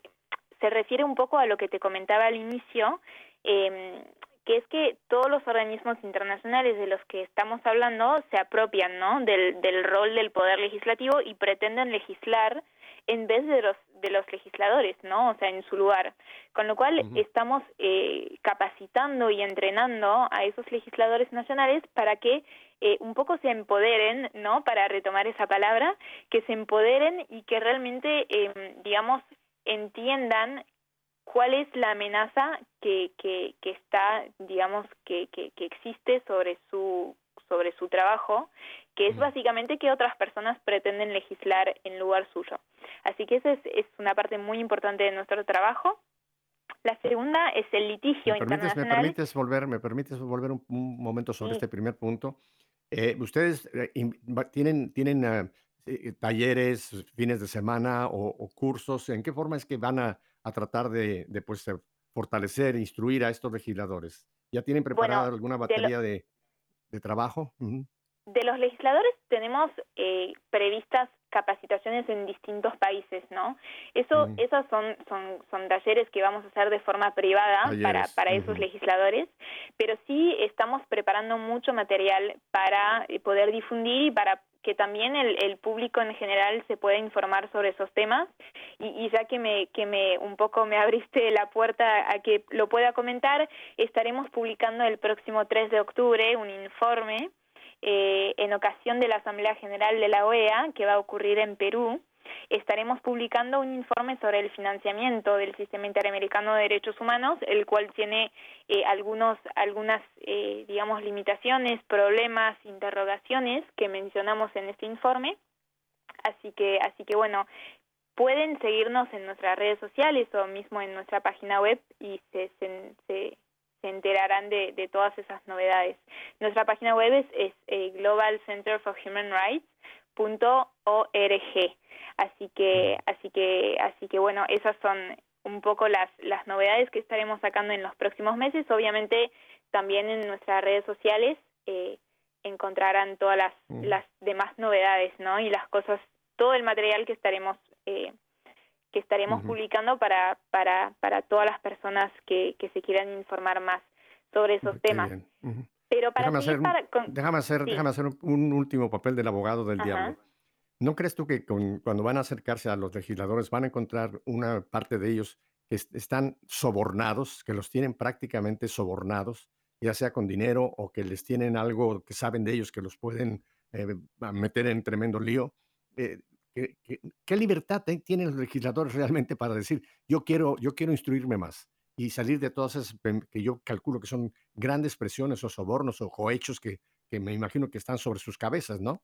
se refiere un poco a lo que te comentaba al inicio, eh, que es que todos los organismos internacionales de los que estamos hablando se apropian ¿no? del, del rol del poder legislativo y pretenden legislar en vez de los de los legisladores, ¿no? O sea, en su lugar. Con lo cual estamos eh, capacitando y entrenando a esos legisladores nacionales para que eh, un poco se empoderen, ¿no? Para retomar esa palabra, que se empoderen y que realmente, eh, digamos, entiendan cuál es la amenaza que, que, que está, digamos, que, que, que existe sobre su sobre su trabajo, que es básicamente que otras personas pretenden legislar en lugar suyo. Así que esa es, es una parte muy importante de nuestro trabajo. La segunda es el litigio ¿Me internacional. ¿Me permites volver, me permites volver un, momento sobre este primer punto? Eh, ustedes eh, tienen, tienen uh, talleres, fines de semana o, cursos. ¿En qué forma es que van a, a tratar de, de pues, fortalecer, instruir a estos legisladores? ¿Ya tienen preparada alguna batería de, de, trabajo? De los legisladores tenemos eh, previstas capacitaciones en distintos países, ¿no? Eso, esas son, son, son talleres que vamos a hacer de forma privada para, para esos legisladores, pero sí estamos preparando mucho material para eh, poder difundir y para que también el, el, público en general se pueda informar sobre esos temas. Y, y, ya que me que me un poco me [laughs] abriste la puerta a que lo pueda comentar estaremos publicando el próximo 3 de octubre un informe eh, en ocasión de la Asamblea General de la OEA que va a ocurrir en Perú estaremos publicando un informe sobre el financiamiento del Sistema Interamericano de Derechos Humanos, el cual tiene eh, algunos, algunas, eh, digamos, limitaciones, problemas, interrogaciones que mencionamos en este informe. Así que, así que bueno, pueden seguirnos en nuestras redes sociales o mismo en nuestra página web y se, se, se, enterarán de, de, todas esas novedades. Nuestra página web es, es eh, Global Center for Human Rights .org. Así que, así que, así que bueno, esas son un poco las, las novedades que estaremos sacando en los próximos meses. Obviamente también en nuestras redes sociales eh, encontrarán todas las, las demás novedades, ¿no? Y las cosas, todo el material que estaremos eh, que estaremos publicando para, para, para todas las personas que, que se quieran informar más sobre esos temas. Pero para déjame hacer, déjame hacer, déjame hacer un, último papel del abogado del diablo. ¿No crees tú que cuando van a acercarse a los legisladores van a encontrar una parte de ellos que están sobornados, que los tienen prácticamente sobornados, ya sea con dinero o que les tienen algo que saben de ellos que los pueden eh, meter en tremendo lío? Eh, ¿qué, libertad tienen los legisladores realmente para decir, yo quiero, yo quiero instruirme más? Y salir de todas esas que yo calculo que son grandes presiones o sobornos o cohechos que, que me imagino que están sobre sus cabezas, ¿no?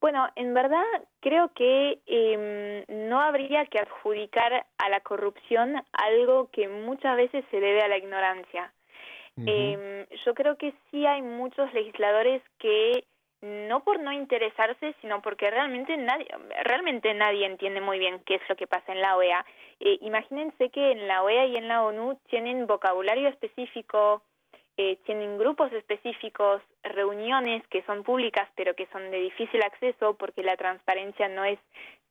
Bueno, en verdad creo que em, no habría que adjudicar a la corrupción algo que muchas veces se debe a la ignorancia. Em, yo creo que sí hay muchos legisladores que no por no interesarse, sino porque realmente nadie, realmente nadie entiende muy bien qué es lo que pasa en la OEA. Eh, imagínense que en la OEA y en la ONU tienen vocabulario específico, eh, tienen grupos específicos, reuniones que son públicas pero que son de difícil acceso porque la transparencia no es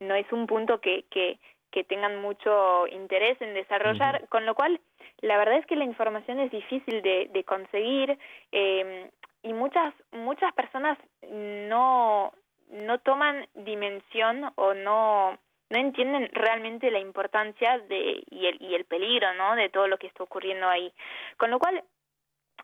no es un punto que, que, que tengan mucho interés en desarrollar, con lo cual la verdad es que la información es difícil de, de conseguir eh, y muchas muchas personas no no toman dimensión o no no entienden realmente la importancia de y el y el peligro no de todo lo que está ocurriendo ahí. Con lo cual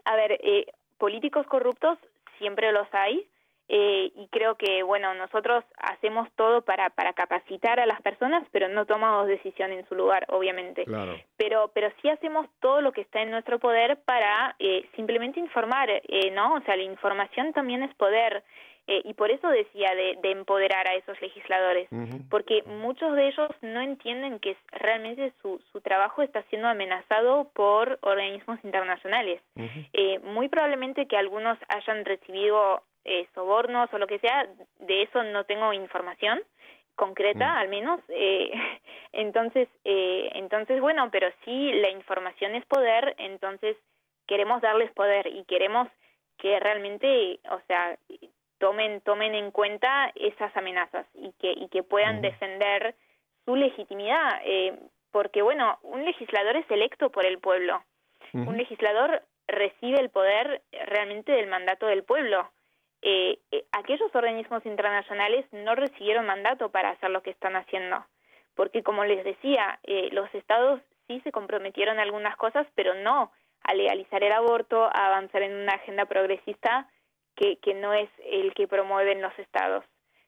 a ver, eh, políticos corruptos siempre los hay eh, y creo que, bueno, nosotros hacemos todo para, para capacitar a las personas, pero no tomamos decisión en su lugar, obviamente. Claro. Pero, pero sí hacemos todo lo que está en nuestro poder para eh, simplemente informar, eh, ¿no? O sea, la información también es poder. Eh, y por eso decía de, de, empoderar a esos legisladores, porque muchos de ellos no entienden que realmente su, su trabajo está siendo amenazado por organismos internacionales. eh, muy probablemente que algunos hayan recibido eh, sobornos o lo que sea, de eso no tengo información concreta al menos eh, [laughs] entonces eh, entonces bueno pero sí la información es poder entonces queremos darles poder y queremos que realmente o sea tomen tomen en cuenta esas amenazas y que y que puedan defender su legitimidad eh, porque bueno un legislador es electo por el pueblo. Un legislador recibe el poder realmente del mandato del pueblo eh, eh, aquellos organismos internacionales no recibieron mandato para hacer lo que están haciendo, porque como les decía, eh, los estados sí se comprometieron a algunas cosas, pero no a legalizar el aborto, a avanzar en una agenda progresista que, que no es el que promueven los estados.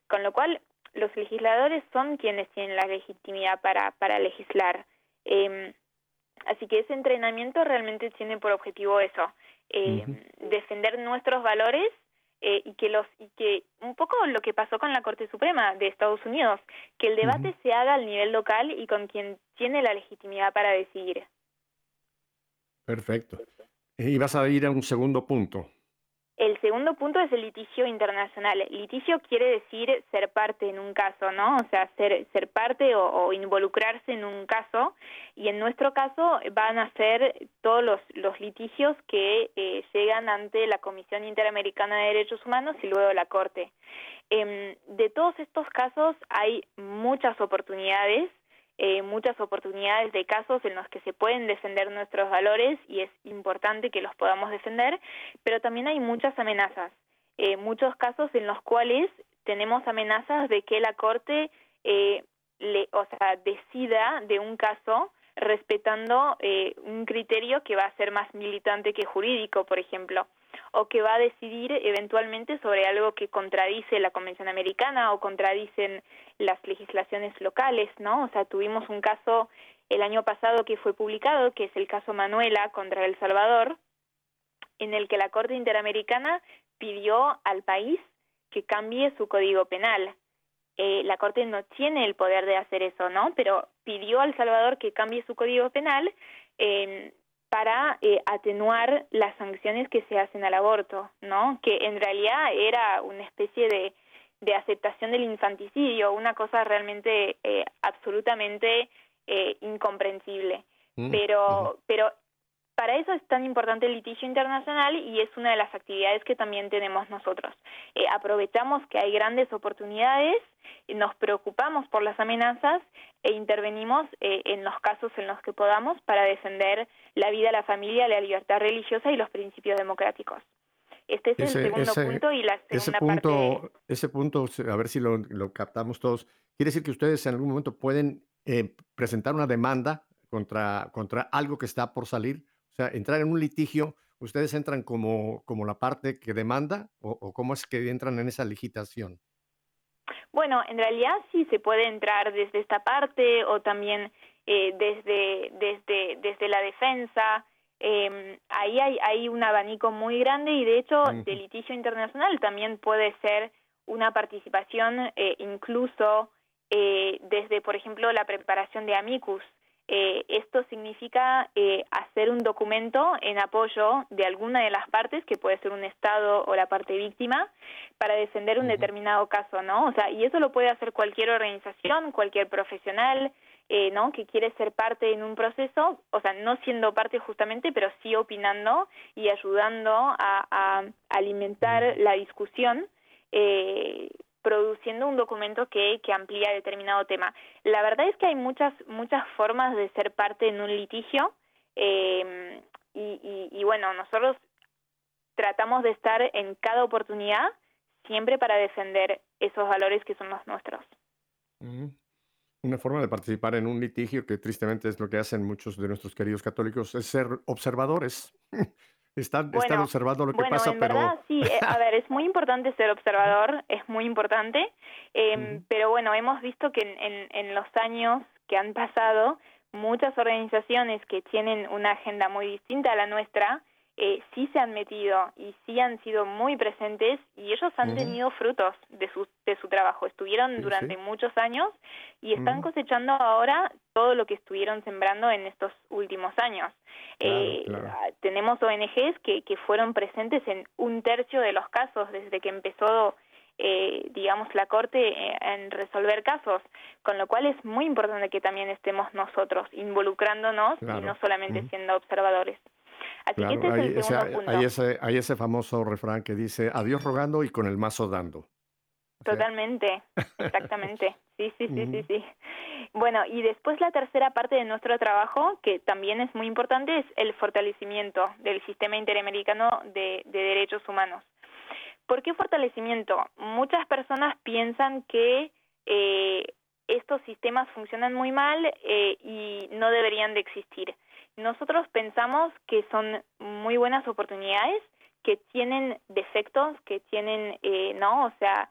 Con lo cual, los legisladores son quienes tienen la legitimidad para, para legislar. Eh, así que ese entrenamiento realmente tiene por objetivo eso, eh, defender nuestros valores eh, y que los y que un poco lo que pasó con la Corte Suprema de Estados Unidos, que el debate se haga al nivel local y con quien tiene la legitimidad para decidir. Perfecto. Y vas a ir a un segundo punto. El segundo punto es el litigio internacional. Litigio quiere decir ser parte en un caso, ¿no? O sea, ser, ser parte o, involucrarse en un caso. Y en nuestro caso van a ser todos los, los litigios que eh, llegan ante la Comisión Interamericana de Derechos Humanos y luego la Corte. Eh, de todos estos casos hay muchas oportunidades eh, muchas oportunidades de casos en los que se pueden defender nuestros valores y es importante que los podamos defender, pero también hay muchas amenazas, eh, muchos casos en los cuales tenemos amenazas de que la Corte eh, le, o sea, decida de un caso respetando eh, un criterio que va a ser más militante que jurídico, por ejemplo o que va a decidir eventualmente sobre algo que contradice la Convención Americana o contradicen las legislaciones locales, ¿no? O sea, tuvimos un caso el año pasado que fue publicado, que es el caso Manuela contra El Salvador, en el que la Corte Interamericana pidió al país que cambie su código penal. Eh, la Corte no tiene el poder de hacer eso, ¿no? Pero pidió al Salvador que cambie su código penal eh, para eh, atenuar las sanciones que se hacen al aborto, ¿no? Que en realidad era una especie de, de aceptación del infanticidio, una cosa realmente eh, absolutamente eh, incomprensible. Mm, pero, pero para eso es tan importante el litigio internacional y es una de las actividades que también tenemos nosotros. Eh, aprovechamos que hay grandes oportunidades, nos preocupamos por las amenazas e intervenimos eh, en los casos en los que podamos para defender la vida, la familia, la libertad religiosa y los principios democráticos. Este es el segundo punto y la segunda ese punto, Ese punto, a ver si lo, lo, captamos todos, quiere decir que ustedes en algún momento pueden eh, presentar una demanda contra, contra algo que está por salir, o sea, entrar en un litigio, ¿ustedes entran como, como la parte que demanda o, cómo es que entran en esa licitación? Bueno, en realidad sí se puede entrar desde esta parte o también eh, desde, desde, desde la defensa. Eh, ahí hay, hay un abanico muy grande y de hecho de litigio internacional también puede ser una participación eh, incluso eh, desde, por ejemplo, la preparación de amicus. Eh, esto significa eh, hacer un documento en apoyo de alguna de las partes, que puede ser un Estado o la parte víctima, para defender un determinado caso, ¿no? O sea, y eso lo puede hacer cualquier organización, cualquier profesional, eh, ¿no? que quiere ser parte en un proceso, o sea, no siendo parte justamente, pero sí opinando y ayudando a, alimentar la discusión, eh, produciendo un documento que, amplía determinado tema. La verdad es que hay muchas, muchas formas de ser parte en un litigio eh, y, y, bueno, nosotros tratamos de estar en cada oportunidad siempre para defender esos valores que son los nuestros. Una forma de participar en un litigio, que tristemente es lo que hacen muchos de nuestros queridos católicos, es ser observadores. [laughs] Están, observando lo que bueno, pasa, en pero... verdad sí, eh, a ver, es muy importante ser observador, es muy importante, [laughs] em, pero bueno, hemos visto que en, en los años que han pasado, muchas organizaciones que tienen una agenda muy distinta a la nuestra, eh, sí se han metido y sí han sido muy presentes y ellos han tenido frutos de su, de su trabajo. Estuvieron durante muchos años y están cosechando ahora todo lo que estuvieron sembrando en estos últimos años. eh, ah, Tenemos ONGs que, que fueron presentes en un tercio de los casos desde que empezó eh, digamos, la Corte eh, en resolver casos, con lo cual es muy importante que también estemos nosotros involucrándonos y no solamente siendo observadores. Así que este es el segundo punto. Hay ese, hay ese famoso refrán que dice, adiós rogando y con el mazo dando. Totalmente, exactamente. Sí, sí, sí, sí, sí. Bueno, y después la tercera parte de nuestro trabajo, que también es muy importante, es el fortalecimiento del sistema interamericano de, de derechos humanos. ¿Por qué fortalecimiento? Muchas personas piensan que eh, estos sistemas funcionan muy mal eh, y no deberían de existir. Nosotros pensamos que son muy buenas oportunidades, que tienen defectos, que tienen, eh, ¿no? O sea,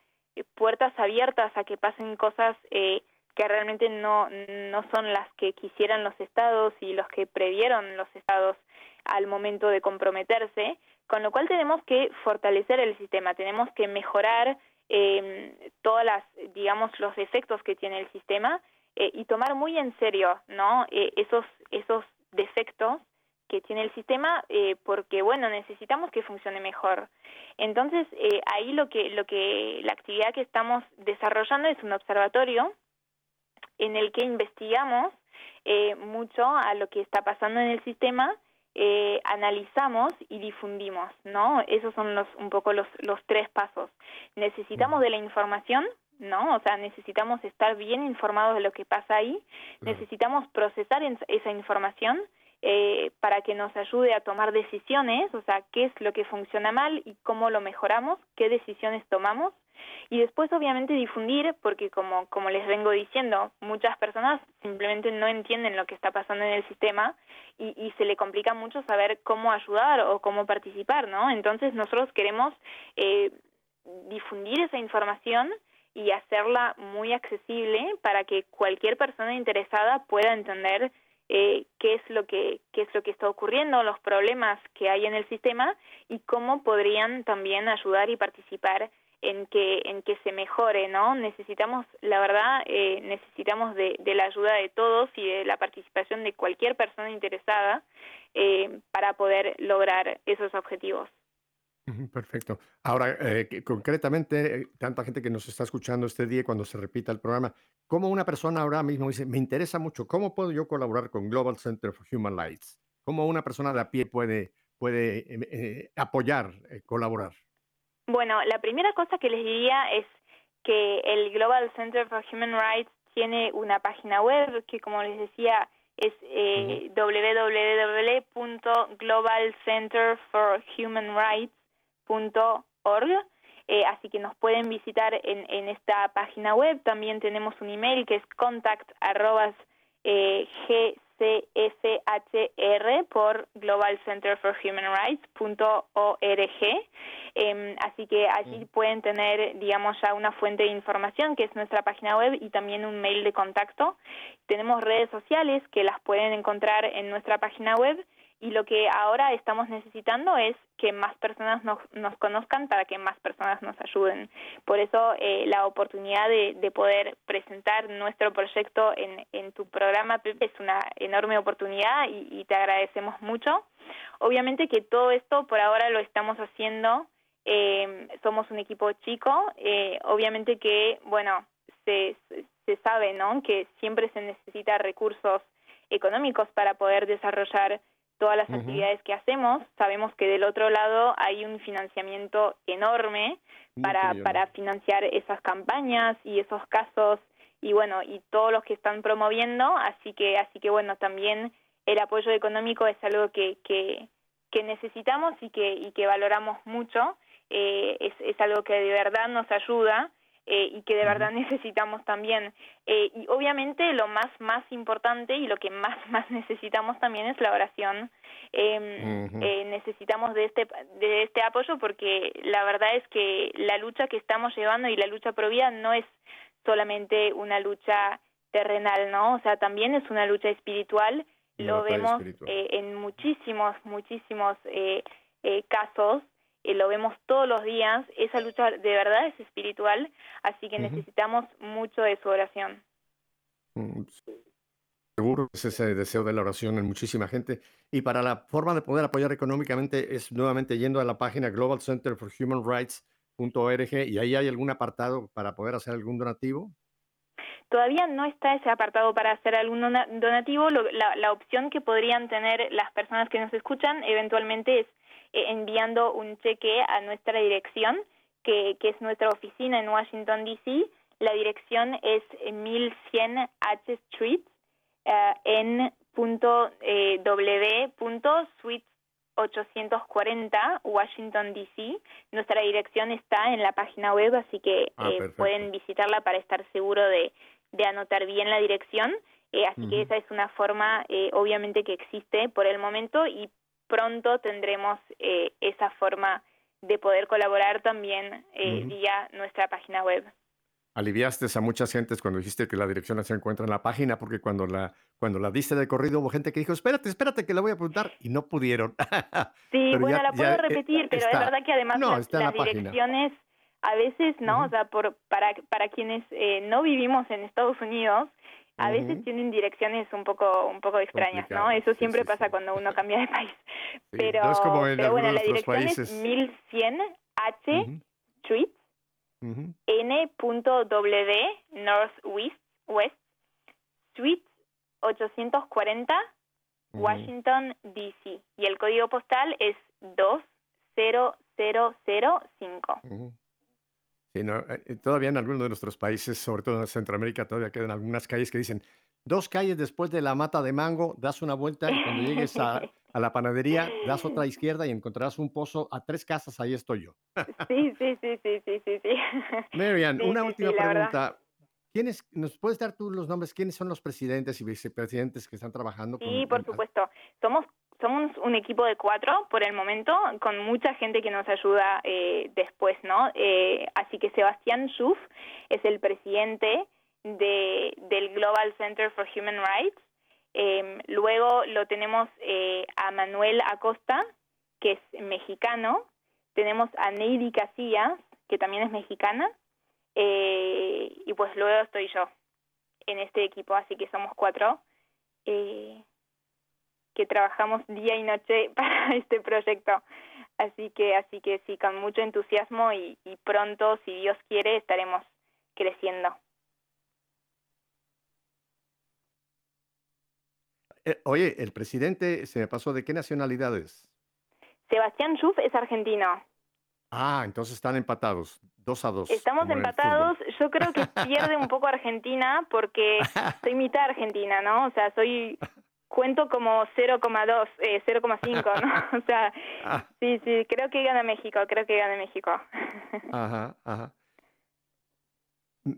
puertas abiertas a que pasen cosas eh, que realmente no, no son las que quisieran los estados y los que previeron los estados al momento de comprometerse, con lo cual tenemos que fortalecer el sistema, tenemos que mejorar eh, todas las, digamos, los efectos que tiene el sistema eh, y tomar muy en serio, ¿no? Eh, esos, esos defectos que tiene el sistema eh, porque bueno necesitamos que funcione mejor. Entonces eh, ahí lo que lo que la actividad que estamos desarrollando es un observatorio en el que investigamos eh, mucho a lo que está pasando en el sistema eh, analizamos y difundimos no esos son los un poco los los tres pasos. Necesitamos de la información ¿no? O sea, necesitamos estar bien informados de lo que pasa ahí, necesitamos procesar esa información eh, para que nos ayude a tomar decisiones, o sea, qué es lo que funciona mal y cómo lo mejoramos, qué decisiones tomamos, y después obviamente difundir, porque como, como les vengo diciendo, muchas personas simplemente no entienden lo que está pasando en el sistema y, y se le complica mucho saber cómo ayudar o cómo participar, ¿no? Entonces nosotros queremos eh, difundir esa información y hacerla muy accesible para que cualquier persona interesada pueda entender eh, qué es lo que qué es lo que está ocurriendo, los problemas que hay en el sistema y cómo podrían también ayudar y participar en que en que se mejore, ¿no? Necesitamos, la verdad, eh, necesitamos de, de, la ayuda de todos y de la participación de cualquier persona interesada eh, para poder lograr esos objetivos. Perfecto. Ahora, eh, concretamente, eh, tanta gente que nos está escuchando este día cuando se repita el programa, ¿cómo una persona ahora mismo dice, me interesa mucho, ¿cómo puedo yo colaborar con Global Center for Human Rights? cómo una persona de a pie puede, puede eh, eh, apoyar, eh, colaborar? Bueno, la primera cosa que les diría es que el Global Center for Human Rights tiene una página web que, como les decía, es eh, www.globalcenterforhumanrights.org. Eh, así que nos pueden visitar en, en, esta página web. También tenemos un email que es contact eh, CFHR por Global Center for Human Rights.org. Eh, así que allí pueden tener, digamos, ya una fuente de información que es nuestra página web y también un mail de contacto. Tenemos redes sociales que las pueden encontrar en nuestra página web y lo que ahora estamos necesitando es que más personas nos, nos conozcan para que más personas nos ayuden. Por eso eh, la oportunidad de, de, poder presentar nuestro proyecto en, en tu programa es una enorme oportunidad y, y, te agradecemos mucho. Obviamente que todo esto por ahora lo estamos haciendo, eh, somos un equipo chico, eh, obviamente que, bueno, se, se sabe, ¿no? Que siempre se necesita recursos económicos para poder desarrollar todas las uh -huh. actividades que hacemos. Sabemos que del otro lado hay un financiamiento enorme para, para financiar esas campañas y esos casos y bueno, y todos los que están promoviendo, así que, así que bueno, también el apoyo económico es algo que, que, que necesitamos y que, y que valoramos mucho, eh, es, es algo que de verdad nos ayuda eh, y que de verdad necesitamos también. Eh, y obviamente lo más, más importante y lo que más, [laughs] más necesitamos también es la oración. Eh, uh -huh. eh, necesitamos de este, de este apoyo porque la verdad es que la lucha que estamos llevando y la lucha pro vida no es solamente una lucha terrenal, ¿no? O sea, también es una lucha espiritual. Lo vemos espiritual. Eh, en muchísimos, muchísimos eh, eh, casos eh, lo vemos todos los días, esa lucha de verdad es espiritual, así que uh -huh. necesitamos mucho de su oración. Mm, seguro es ese deseo de la oración en muchísima gente. Y para la forma de poder apoyar económicamente es nuevamente yendo a la página Global Center for Human Rights.org y ahí hay algún apartado para poder hacer algún donativo. Todavía no está ese apartado para hacer algún donativo. Lo, la, la opción que podrían tener las personas que nos escuchan eventualmente es eh, enviando un cheque a nuestra dirección, que, que es nuestra oficina en Washington, D.C. La dirección es 1100 H Street uh, en punto eh, w punto suite 840 Washington DC. Nuestra dirección está en la página web, así que ah, eh, pueden visitarla para estar seguro de, de anotar bien la dirección. Eh, así uh -huh. que esa es una forma, eh, obviamente, que existe por el momento y pronto tendremos eh, esa forma de poder colaborar también eh, uh -huh. vía nuestra página web. Aliviaste a muchas gentes cuando dijiste que la dirección se encuentra en la página, porque cuando la, cuando la diste de corrido hubo gente que dijo, espérate, espérate que la voy a apuntar, y no pudieron. [laughs] sí, pero bueno, ya, la puedo repetir, pero está. es verdad que además no, las, direcciones a veces, ¿no? Uh -huh. O sea, por, para, para quienes eh, no vivimos en Estados Unidos, a uh -huh. veces tienen direcciones un poco un poco extrañas, Complicado. ¿no? Eso siempre sí, sí, pasa sí. cuando uno [laughs] cambia de país. pero, no es como en pero bueno, la dirección países. es 1100 H uh -huh. Street uh -huh. N.W Northwest West Suite 840 Washington DC y el código postal es 20005. Sí, no, eh, eh, todavía en algunos de nuestros países, sobre todo en Centroamérica, todavía quedan algunas calles que dicen dos calles después de la mata de mango, das una vuelta y cuando llegues a, [laughs] a la panadería, das otra izquierda y encontrarás un pozo a tres casas, ahí estoy yo. Sí, sí, sí, sí, sí, sí. sí. [laughs] Marian, sí, una sí, última sí, pregunta. ¿Quiénes, ¿Nos puedes dar tú los nombres? ¿Quiénes son los presidentes y vicepresidentes que están trabajando? Sí, con, por supuesto. Somos somos un equipo de cuatro por el momento, con mucha gente que nos ayuda eh, después, ¿no? Eh, así que Sebastián Schuff es el presidente de, del Global Center for Human Rights. Eh, luego lo tenemos eh, a Manuel Acosta, que es mexicano. Tenemos a Neidy Casillas, que también es mexicana. Eh, y pues luego estoy yo en este equipo, así que somos cuatro. Eh, que trabajamos día y noche [laughs] para este proyecto. Así que, así que sí, con mucho entusiasmo y, y pronto, si Dios quiere, estaremos creciendo. Eh, oye, el presidente se me pasó, ¿de qué nacionalidad es? Sebastián Schuf es argentino. Ah, entonces están empatados, dos a dos. Estamos empatados. Yo creo que [laughs] pierde un poco Argentina porque [laughs] soy mitad argentina, ¿no? O sea, soy cuento como 0,2, eh, 0,5, ¿no? [laughs] O sea, Ah, sí, sí, creo que gana México, creo que gana México. [laughs] ajá, ajá.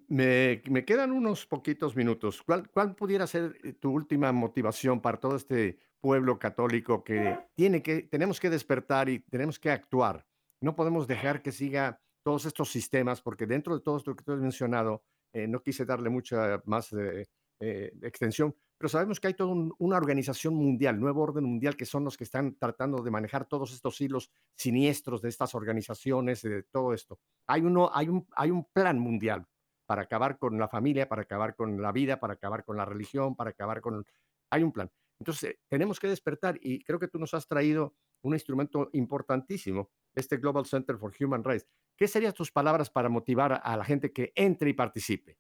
Me, me quedan unos poquitos minutos. ¿Cuál, ¿Cuál pudiera ser eh, tu última motivación para todo este pueblo católico que tiene que, tenemos que despertar y tenemos que actuar? No podemos dejar que siga todos estos sistemas, porque dentro de todo esto que tú has mencionado, eh, no quise darle mucha más eh, eh, extensión, pero sabemos que hay toda un- una organización mundial, nuevo orden mundial, que son los que están tratando de manejar todos estos hilos siniestros de estas organizaciones, de todo esto. Hay, uno, hay, un, hay un plan mundial para acabar con la familia, para acabar con la vida, para acabar con la religión, para acabar con... Hay un plan. Entonces, tenemos que despertar y creo que tú nos has traído un instrumento importantísimo, este Global Center for Human Rights. ¿Qué serían tus palabras para motivar a la gente que entre y participe?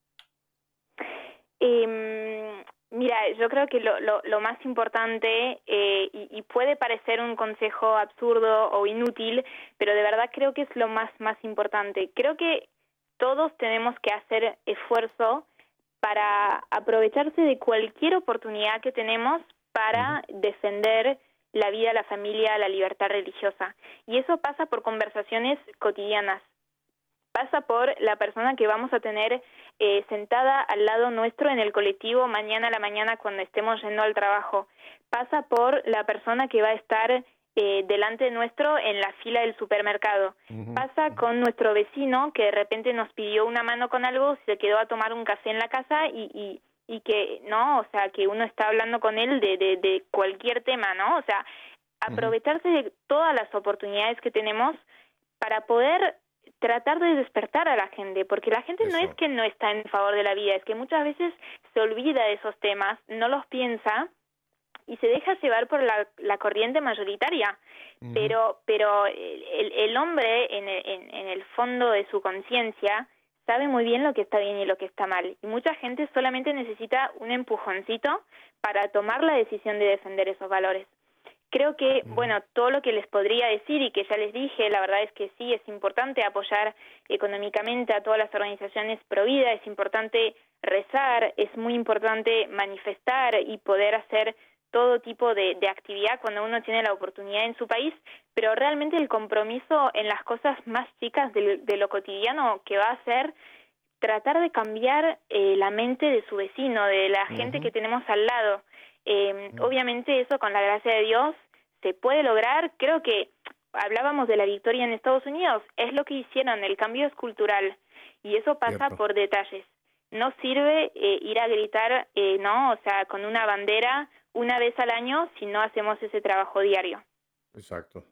Em, mira, yo creo que lo, lo, lo más importante, eh, y, y puede parecer un consejo absurdo o inútil, pero de verdad creo que es lo más, más importante. Creo que todos tenemos que hacer esfuerzo para aprovecharse de cualquier oportunidad que tenemos para defender la vida, la familia, la libertad religiosa. Y eso pasa por conversaciones cotidianas, pasa por la persona que vamos a tener eh, sentada al lado nuestro en el colectivo mañana a la mañana cuando estemos yendo al trabajo, pasa por la persona que va a estar eh, delante nuestro en la fila del supermercado, pasa con nuestro vecino que de repente nos pidió una mano con algo, se quedó a tomar un café en la casa y, y, y que, ¿no? O sea, que uno está hablando con él de, de, de cualquier tema, ¿no? O sea, aprovecharse de todas las oportunidades que tenemos para poder tratar de despertar a la gente, porque la gente no es que no está en favor de la vida, es que muchas veces se olvida de esos temas, no los piensa y se deja llevar por la, la corriente mayoritaria. Pero, pero el, el hombre en el, en, en el fondo de su conciencia sabe muy bien lo que está bien y lo que está mal. Y mucha gente solamente necesita un empujoncito para tomar la decisión de defender esos valores. Creo que, bueno, todo lo que les podría decir y que ya les dije, la verdad es que sí, es importante apoyar económicamente a todas las organizaciones pro vida, es importante rezar, es muy importante manifestar y poder hacer todo tipo de, de actividad cuando uno tiene la oportunidad en su país, pero realmente el compromiso en las cosas más chicas de, de lo cotidiano que va a ser tratar de cambiar eh, la mente de su vecino, de la gente que tenemos al lado. Eh, Obviamente eso con la gracia de Dios se puede lograr. Creo que hablábamos de la victoria en Estados Unidos, es lo que hicieron, el cambio es cultural y eso pasa Cierto. por detalles. No sirve eh, ir a gritar, eh, no, o sea, con una bandera una vez al año si no hacemos ese trabajo diario. Exacto.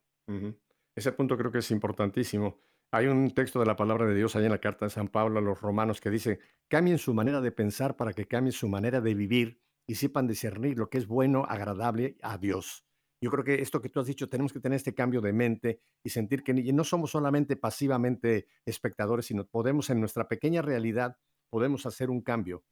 Ese punto creo que es importantísimo. Hay un texto de la palabra de Dios ahí en la carta de San Pablo a los romanos que dice, cambien su manera de pensar para que cambien su manera de vivir y sepan discernir lo que es bueno, agradable a Dios. Yo creo que esto que tú has dicho, tenemos que tener este cambio de mente y sentir que no somos solamente pasivamente espectadores, sino podemos en nuestra pequeña realidad, podemos hacer un cambio.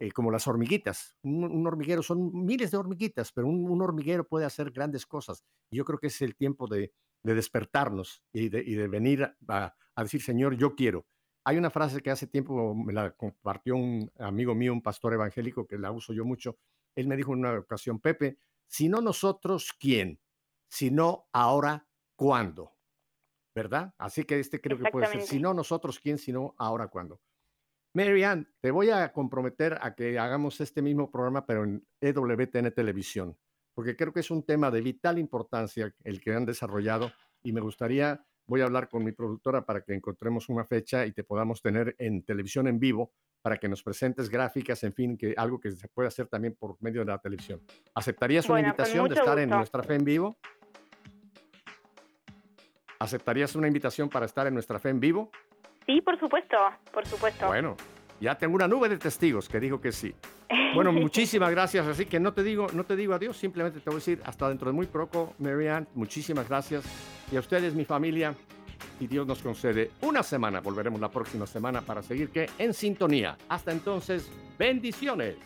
Eh, como las hormiguitas. Un, hormiguero son miles de hormiguitas, pero un, hormiguero puede hacer grandes cosas. Yo creo que es el tiempo de, de despertarnos y de, venir a decir, Señor, yo quiero. Hay una frase que hace tiempo me la compartió un amigo mío, un pastor evangélico, que la uso yo mucho. Él me dijo en una ocasión, Pepe, si no nosotros, ¿quién? Si no ahora, ¿cuándo? ¿Verdad? Así que este creo que puede ser, si no nosotros, ¿quién? Si no ahora, ¿cuándo? Marianne, te voy a comprometer a que hagamos este mismo programa, pero en EWTN Televisión, porque creo que es un tema de vital importancia el que han desarrollado y me gustaría, voy a hablar con mi productora para que encontremos una fecha y te podamos tener en televisión en vivo para que nos presentes gráficas, en fin, que algo que se puede hacer también por medio de la televisión. ¿Aceptarías una Bueno, invitación de estar en nuestra fe en vivo? ¿Aceptarías una invitación para estar en nuestra fe en vivo? Sí, por supuesto, por supuesto. Bueno, ya tengo una nube de testigos que dijo que sí. Bueno, [laughs] muchísimas gracias. Así que no te digo, no te digo adiós, simplemente te voy a decir hasta dentro de muy poco, Marianne. Muchísimas gracias. Y a ustedes, mi familia, y Dios nos concede una semana. Volveremos la próxima semana para seguir que en sintonía. Hasta entonces, bendiciones.